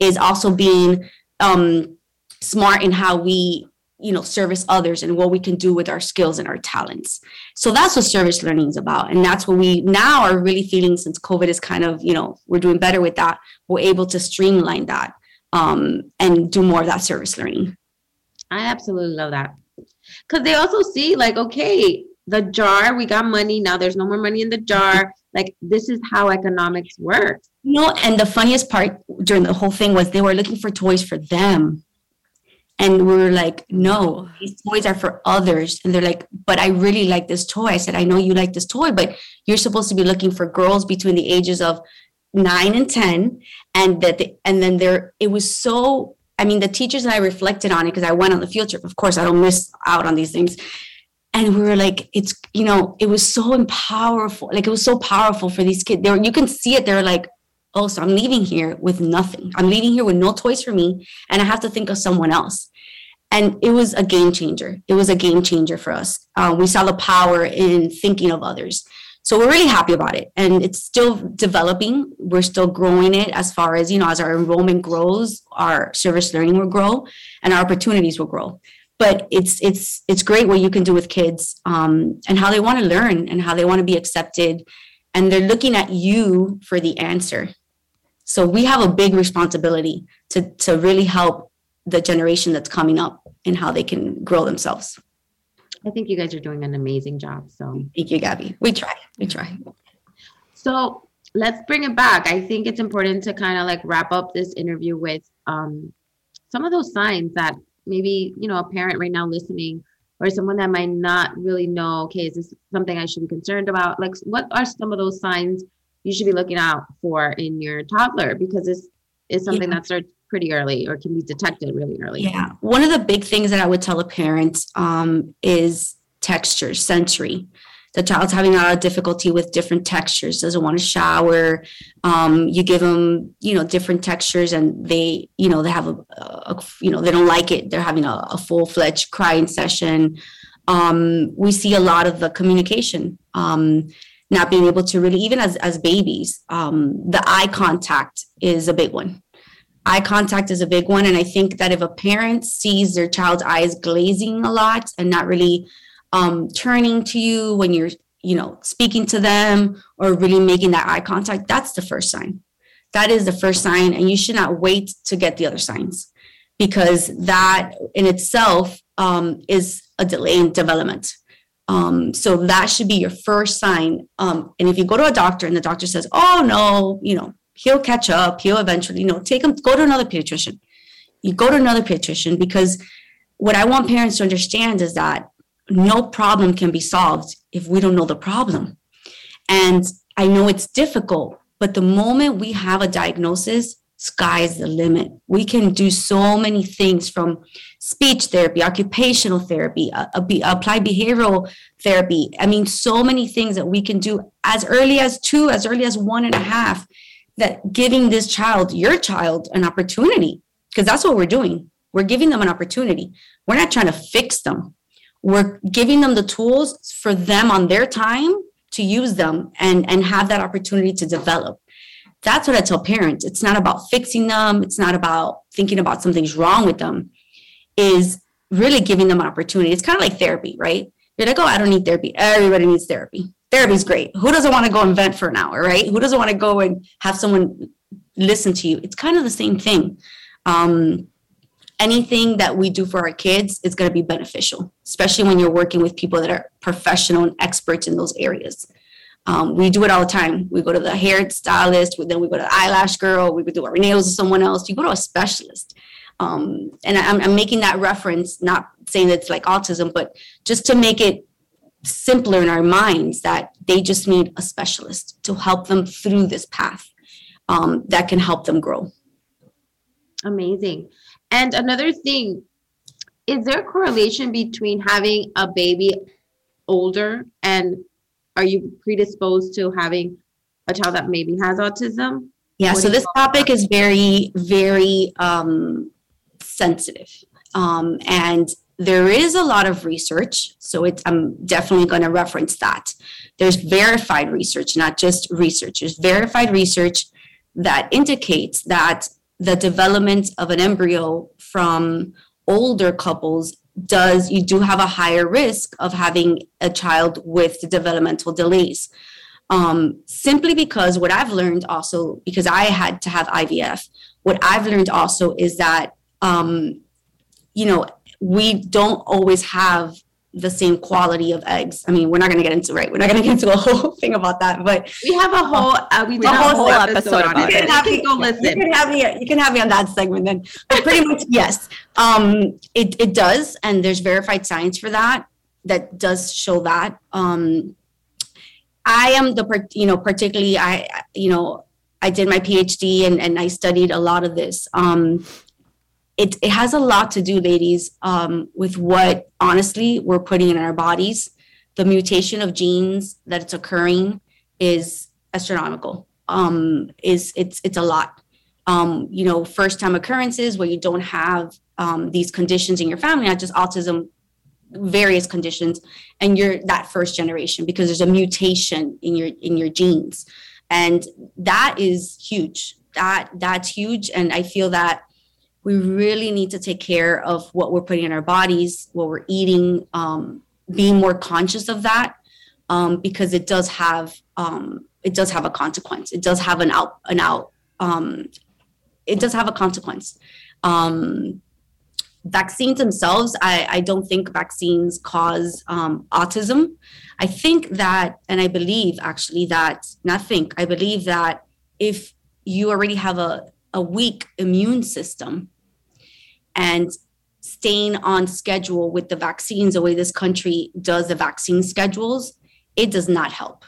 is also being um, smart in how we you know service others and what we can do with our skills and our talents. So that's what service learning is about and that's what we now are really feeling since covid is kind of you know we're doing better with that we're able to streamline that um, and do more of that service learning. I absolutely love that. Because they also see, like, okay, the jar, we got money. Now there's no more money in the jar. Like, this is how economics works. You know, and the funniest part during the whole thing was they were looking for toys for them. And we were like, no, these toys are for others. And they're like, but I really like this toy. I said, I know you like this toy, but you're supposed to be looking for girls between the ages of nine and 10 and that the, and then there it was so i mean the teachers and i reflected on it because i went on the field trip. Of course i don't miss out on these things. And we were like it's you know it was so powerful like it was so powerful for these kids. There you can see it they're like oh so i'm leaving here with nothing. I'm leaving here with no toys for me and i have to think of someone else. And it was a game changer. It was a game changer for us. Uh, we saw the power in thinking of others so we're really happy about it. And it's still developing. We're still growing it as far as, you know, as our enrollment grows, our service learning will grow and our opportunities will grow. But it's it's it's great what you can do with kids um, and how they want to learn and how they want to be accepted. And they're looking at you for the answer. So we have a big responsibility to to really help the generation that's coming up and how they can grow themselves. I think you guys are doing an amazing job. So thank you, Gabby. We try. We try. So let's bring it back. I think it's important to kind of like wrap up this interview with um, some of those signs that maybe you know a parent right now listening or someone that might not really know. Okay, is this something I should be concerned about? Like, what are some of those signs you should be looking out for in your toddler because it's it's something yeah. that starts pretty early or can be detected really early. Yeah. One of the big things that I would tell a parent um, is texture, sensory. The child's having a lot of difficulty with different textures, doesn't want to shower. Um, you give them, you know, different textures and they, you know, they have a, a you know, they don't like it. They're having a, a full fledged crying session. Um, we see a lot of the communication um, not being able to really, even as, as babies, um, the eye contact is a big one eye contact is a big one. And I think that if a parent sees their child's eyes glazing a lot and not really um, turning to you when you're, you know, speaking to them or really making that eye contact, that's the first sign. That is the first sign. And you should not wait to get the other signs because that in itself um, is a delay in development. Um, so that should be your first sign. Um, and if you go to a doctor and the doctor says, oh, no, you know, he'll catch up. He'll eventually, you know, take him, go to another pediatrician. You go to another pediatrician because what I want parents to understand is that no problem can be solved if we don't know the problem. And I know it's difficult, but the moment we have a diagnosis, sky's the limit. We can do so many things from speech therapy, occupational therapy, uh, applied behavioral therapy. I mean, so many things that we can do as early as two, as early as one and a half that giving this child, your child, an opportunity, because that's what we're doing. we're giving them an opportunity. We're not trying to fix them. We're giving them the tools for them on their time to use them and, and have that opportunity to develop. That's what I tell parents. It's not about fixing them. It's not about thinking about something's wrong with them. Is really giving them an opportunity. It's kind of like therapy, right? You're like, oh, I don't need therapy. Everybody needs therapy. Therapy's great. Who doesn't want to go and vent for an hour, right? Who doesn't want to go and have someone listen to you? It's kind of the same thing. Um, anything that we do for our kids is going to be beneficial, especially when you're working with people that are professional and experts in those areas. Um, we do it all the time. We go to the hair stylist, then we go to the eyelash girl, we do our nails with someone else. You go to a specialist. Um, and I'm, I'm making that reference, not saying that it's like autism, but just to make it simpler in our minds that they just need a specialist to help them through this path um, that can help them grow. Amazing. And another thing, is there a correlation between having a baby older and are you predisposed to having a child that maybe has autism? Yeah, what so this topic is very, very um, sensitive. Um, and there is a lot of research, so I'm definitely going to reference that. There's verified research, not just research. There's verified research that indicates that the development of an embryo from older couples does you do have a higher risk of having a child with developmental delays um, simply because what i've learned also because i had to have ivf what i've learned also is that um, you know we don't always have the same quality of eggs. I mean, we're not going to get into right. We're not going to get into a whole thing about that, but we have a whole uh, we did a whole, whole episode, episode on it. You can, have me, go listen. You can have me. You can have me on that segment then. But pretty much yes, um, it it does, and there's verified science for that that does show that. Um, I am the you know particularly I you know I did my PhD and and I studied a lot of this. Um, it, it has a lot to do, ladies, um, with what honestly we're putting in our bodies. The mutation of genes that it's occurring is astronomical. Um, is it's it's a lot. Um, you know, first time occurrences where you don't have um, these conditions in your family, not just autism, various conditions, and you're that first generation because there's a mutation in your in your genes, and that is huge. That that's huge, and I feel that we really need to take care of what we're putting in our bodies, what we're eating, um, being more conscious of that, um, because it does have um, it does have a consequence. It does have an out an out. Um, it does have a consequence. Um, vaccines themselves, I, I don't think vaccines cause um, autism. I think that, and I believe actually that, not think, I believe that if you already have a, a weak immune system, and staying on schedule with the vaccines the way this country does the vaccine schedules, it does not help,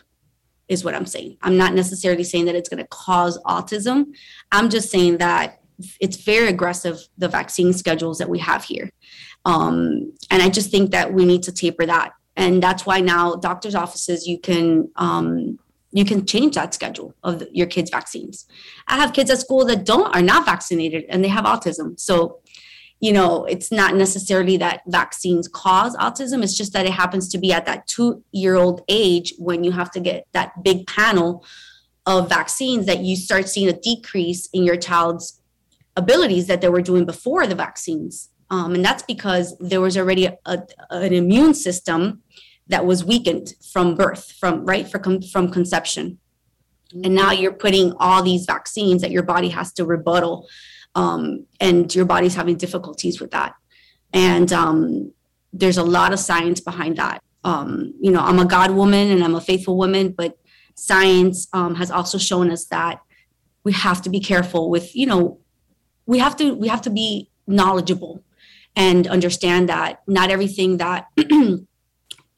is what I'm saying. I'm not necessarily saying that it's going to cause autism. I'm just saying that it's very aggressive, the vaccine schedules that we have here. Um, and I just think that we need to taper that. And that's why now doctors' offices, you can um, you can change that schedule of your kids' vaccines. I have kids at school that don't are not vaccinated and they have autism. So you know, it's not necessarily that vaccines cause autism. It's just that it happens to be at that two year old age when you have to get that big panel of vaccines that you start seeing a decrease in your child's abilities that they were doing before the vaccines. Um, and that's because there was already a, a, an immune system that was weakened from birth, from right for from conception. And now you're putting all these vaccines that your body has to rebuttal um, and your body's having difficulties with that. And um, there's a lot of science behind that. Um, you know, I'm a God woman and I'm a faithful woman, but science um, has also shown us that we have to be careful with, you know, we have to we have to be knowledgeable and understand that not everything that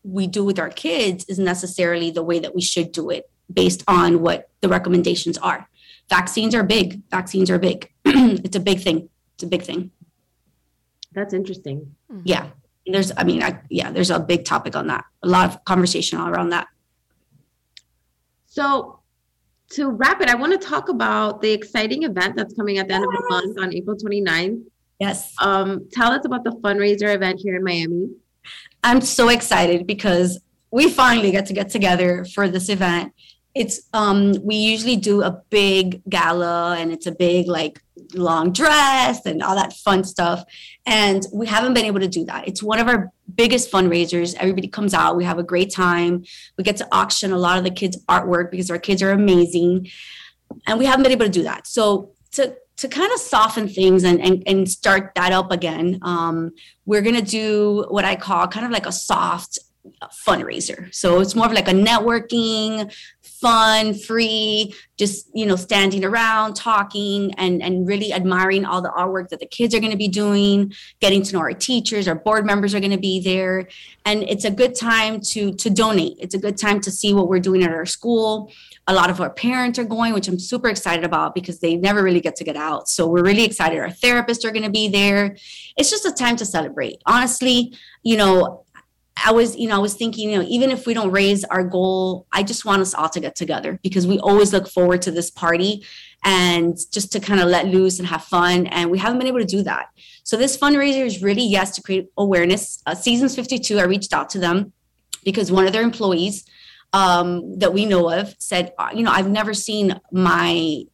we do with our kids is necessarily the way that we should do it based on what the recommendations are vaccines are big. Vaccines are big. it's a big thing. It's a big thing. That's interesting. Mm-hmm. Yeah. There's, I mean, I, yeah, there's a big topic on that. A lot of conversation around that. So, to wrap it, I want to talk about the exciting event that's coming at the end of the month on April 29th. Yes. Um, tell us about the fundraiser event here in Miami. I'm so excited because we finally get to get together for this event. It's um we usually do a big gala and it's a big like long dress and all that fun stuff and we haven't been able to do that. It's one of our biggest fundraisers. Everybody comes out, we have a great time. We get to auction a lot of the kids artwork because our kids are amazing. And we haven't been able to do that. So to to kind of soften things and, and, and start that up again, um, we're going to do what I call kind of like a soft fundraiser. So it's more of like a networking, fun, free, just you know, standing around, talking, and and really admiring all the artwork that the kids are going to be doing, getting to know our teachers, our board members are going to be there, and it's a good time to to donate. It's a good time to see what we're doing at our school. A lot of our parents are going, which I'm super excited about because they never really get to get out. So we're really excited. Our therapists are going to be there. It's just a time to celebrate. Honestly, you know, I was, you know, I was thinking, you know, even if we don't raise our goal, I just want us all to get together because we always look forward to this party and just to kind of let loose and have fun. And we haven't been able to do that. So this fundraiser is really, yes, to create awareness. Uh, Seasons 52, I reached out to them because one of their employees um, that we know of said, uh, you know, I've never seen my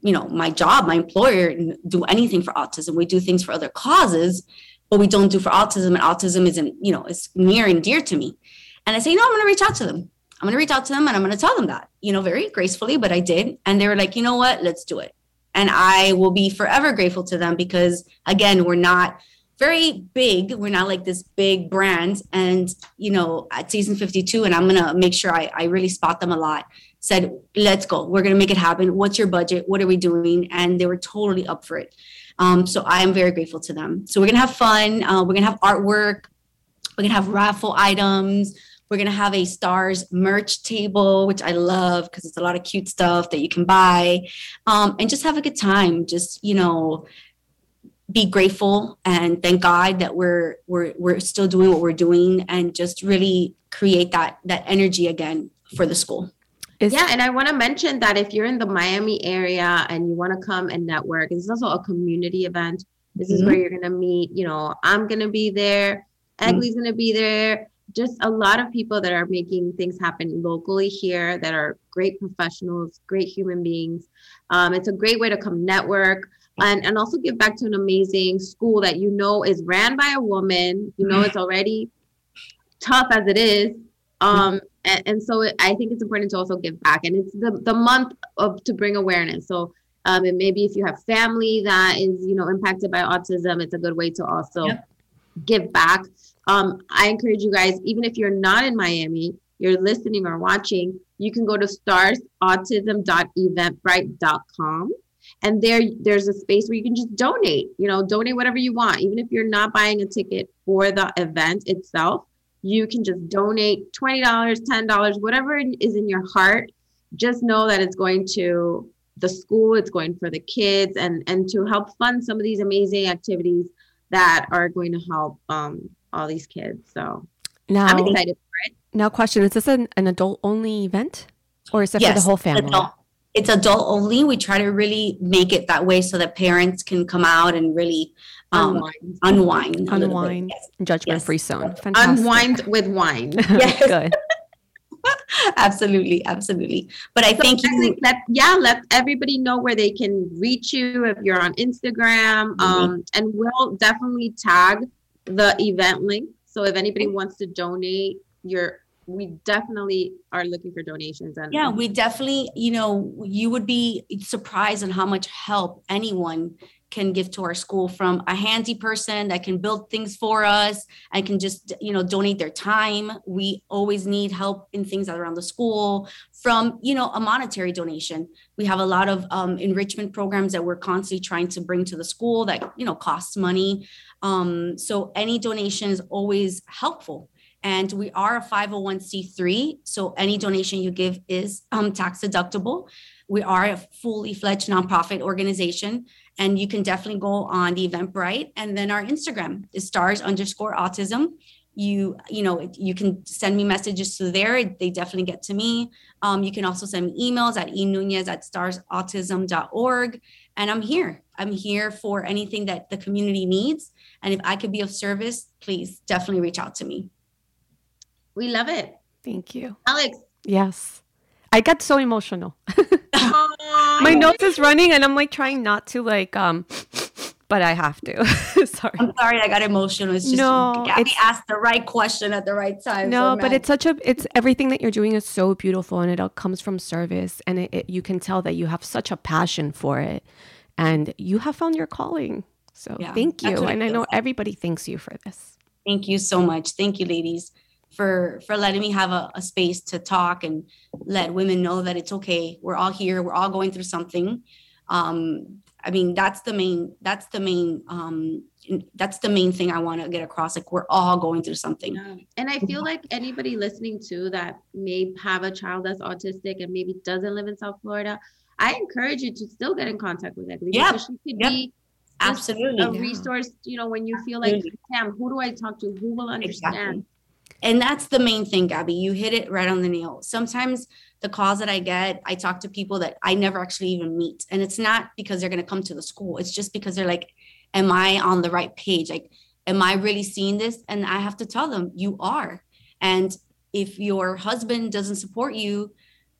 you know my job my employer do anything for autism we do things for other causes what we don't do for autism and autism isn't you know is near and dear to me. And i say no i'm going to reach out to them. I'm going to reach out to them and i'm going to tell them that you know very gracefully but i did. And they were like you know what? Let's do it. And i will be forever grateful to them because again we're not very big we're not like this big brand. And you know at season 52 and i'm going to make sure I, I really spot them a lot said let's go. We're going to make it happen. What's your budget? What are we doing? And they were totally up for it um, so I am very grateful to them. So we're gonna have fun. Uh, we're gonna have artwork. We're gonna have raffle items. We're gonna have a stars merch table, which I love because it's a lot of cute stuff that you can buy, um, and just have a good time. Just you know, be grateful and thank God that we're we're we're still doing what we're doing, and just really create that that energy again for the school. Is- yeah, and I want to mention that if you're in the Miami area and you want to come and network, this is also a community event. This mm-hmm. is where you're going to meet, you know, I'm going to be there, mm-hmm. Going to be there, just a lot of people that are making things happen locally here that are great professionals, great human beings. Um, it's a great way to come network and, and also give back to an amazing school that you know is ran by a woman. You know, it's already tough as it is. Um, and, and so it, I think it's important to also give back. And it's the, the month of to bring awareness. So um, and maybe if you have family that is you know impacted by autism, it's a good way to also yep. give back. Um, I encourage you guys, even if you're not in Miami, you're listening or watching, you can go to starsautism.eventbrite.com and there there's a space where you can just donate you know donate whatever you want even if you're not buying a ticket for the event itself you can just donate $20, $10, whatever is in your heart. Just know that it's going to the school, it's going for the kids and and to help fund some of these amazing activities that are going to help um, all these kids. So now, I'm excited for it. Now, question: Is this an, an adult only event, or is it yes, for the whole family? Adult. It's adult only. We try to really make it that way so that parents can come out and really um, unwind, unwind, unwind, yes. judgment free zone. Fantastic. Unwind with wine. yes. Good. absolutely, absolutely. But I so think you, let yeah, let everybody know where they can reach you if you're on Instagram. Mm-hmm. Um, and we'll definitely tag the event link. So if anybody wants to donate, your we definitely are looking for donations and yeah we definitely you know you would be surprised on how much help anyone can give to our school from a handy person that can build things for us and can just you know donate their time. We always need help in things around the school from you know a monetary donation. We have a lot of um, enrichment programs that we're constantly trying to bring to the school that you know costs money. Um, so any donation is always helpful. And we are a 501c3 so any donation you give is um, tax deductible we are a fully fledged nonprofit organization and you can definitely go on the Eventbrite. And then our Instagram is stars underscore autism. you you know you can send me messages to there they definitely get to me um, you can also send me emails at enunez at starsautism.org and i'm here i'm here for anything that the community needs and if i could be of service please definitely reach out to me we love it Thank you. alex Yes. I got so emotional. My nose is running and I'm like trying not to like um but I have to. Sorry. i'm sorry i got emotional it's just No, gabby it's- asked the right question at the right time No, so but it's such a it's everything that you're doing is so beautiful and it all comes from service and it, it, you can tell that you have such a passion for it and you have found your calling. So Yeah, thank you. And I know like. everybody thanks you for this. thank you so much thank you ladies for for letting me have a, a space to talk and let women know that it's okay we're all here we're all going through something um i mean that's the main that's the main um that's the main thing i want to get across like we're all going through something Yeah. And I feel like anybody listening to that may have a child that's autistic and maybe doesn't live in South Florida, I encourage you to still get in contact with Egli Yep. because she could Yep. be absolutely a Yeah. resource, you know, when you feel like, Absolutely. Sam, who do I talk to? Who will understand? Exactly. And that's the main thing, Gabby. You hit it right on the nail. Sometimes the calls that I get, I talk to people that I never actually even meet. And it's not because they're going to come to the school. It's just because they're like, Am I on the right page? Like, am I really seeing this? And I have to tell them, You are. And if your husband doesn't support you,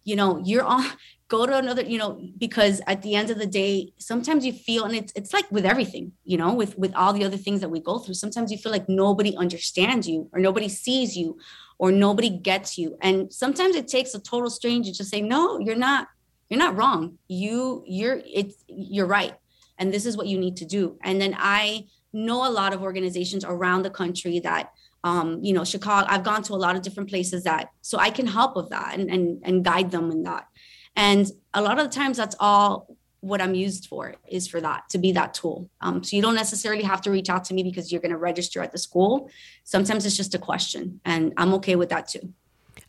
you know, you're on, go to another, you know, because at the end of the day, sometimes you feel, and it's, it's like with everything, you know, with, with all the other things that we go through, sometimes you feel like nobody understands you or nobody sees you or nobody gets you. And sometimes it takes a total stranger to say, no, you're not, you're not wrong. You, you're, it's, you're right. And this is what you need to do. And then I know a lot of organizations around the country that um, you know, Chicago, I've gone to a lot of different places that so I can help with that and and and guide them in that. And a lot of the times that's all what I'm used for is for that to be that tool. Um, so you don't necessarily have to reach out to me because you're going to register at the school. Sometimes it's just a question, and I'm okay with that too.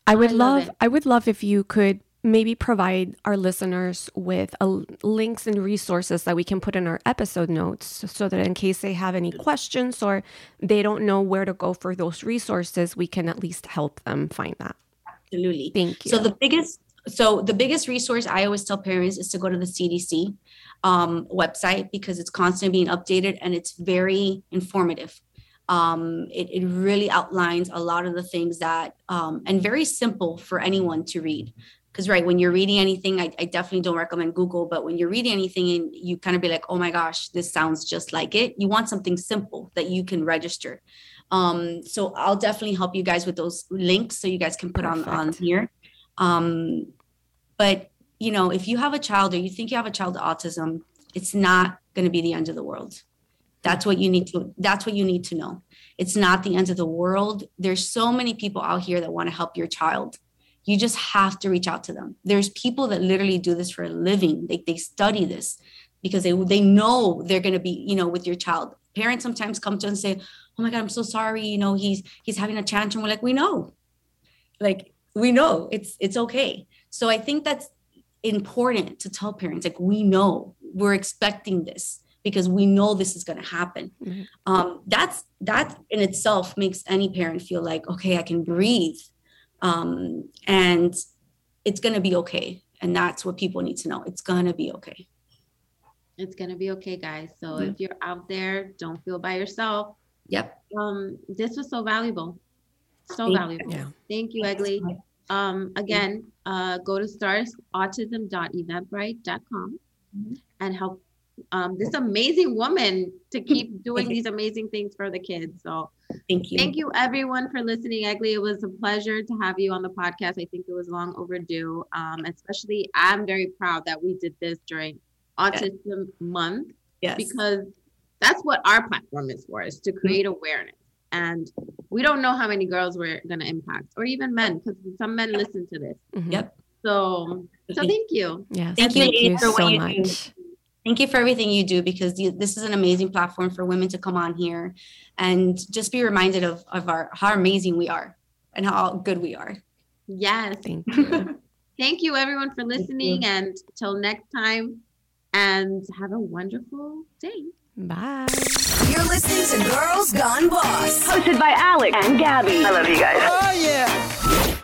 I would I love love. I would love if you could maybe provide our listeners with a, links and resources that we can put in our episode notes so that in case they have any questions or they don't know where to go for those resources, we can at least help them find that. Absolutely. Thank you. So the biggest so the biggest resource I always tell parents is to go to the CDC um, website because it's constantly being updated and it's very informative. Um, it, it really outlines a lot of the things that um, and very simple for anyone to read. Because right when you're reading anything, I, I definitely don't recommend Google. But when you're reading anything and you kind of be like, oh my gosh, this sounds just like it. You want something simple that you can register. Um, so I'll definitely help you guys with those links so you guys can put on on here. Um, but you know, if you have a child or you think you have a child with autism, it's not going to be the end of the world. That's what you need to. That's what you need to know. It's not the end of the world. There's so many people out here that want to help your child. You just have to reach out to them. There's people that literally do this for a living. They they study this because they they know they're going to be you know with your child. Parents sometimes come to us and say, "Oh my God, I'm so sorry. You know, he's he's having a tantrum." We're like, "We know, like we know it's it's okay." So I think that's important to tell parents like we know we're expecting this because we know this is going to happen Mhm. um, that's that in itself makes any parent feel like okay i can breathe um, and it's going to be okay and that's what people need to know it's going to be okay It's gonna be okay, guys. So Mhm. if you're out there, don't feel by yourself. yep Um, this was so valuable. So Thank you. valuable. Yeah. Thank you, Egli. Um, again, uh, go to starsautism.eventbrite.com Mhm. and help um, this amazing woman to keep doing these amazing things for the kids. So thank you thank you everyone for listening, Egli. It was a pleasure to have you on the podcast. I think it was long overdue. Um, especially I'm very proud that we did this during Autism Month yes because that's what our platform is for is to create awareness and we don't know how many girls we're going to impact or even men because some men listen to this Mhm. Yep. so so thank you Yes. Thank you, Thank ladies, you for what so you do. much. Thank you for everything you do because you, this is an amazing platform for women to come on here and just be reminded of, of our how amazing we are and how good we are. yes Thank you. thank you everyone for listening and till next time and have a wonderful day Bye. You're listening to Girls Gone Boss. Hosted by Alex and Gabby. I love you guys. Oh, yeah.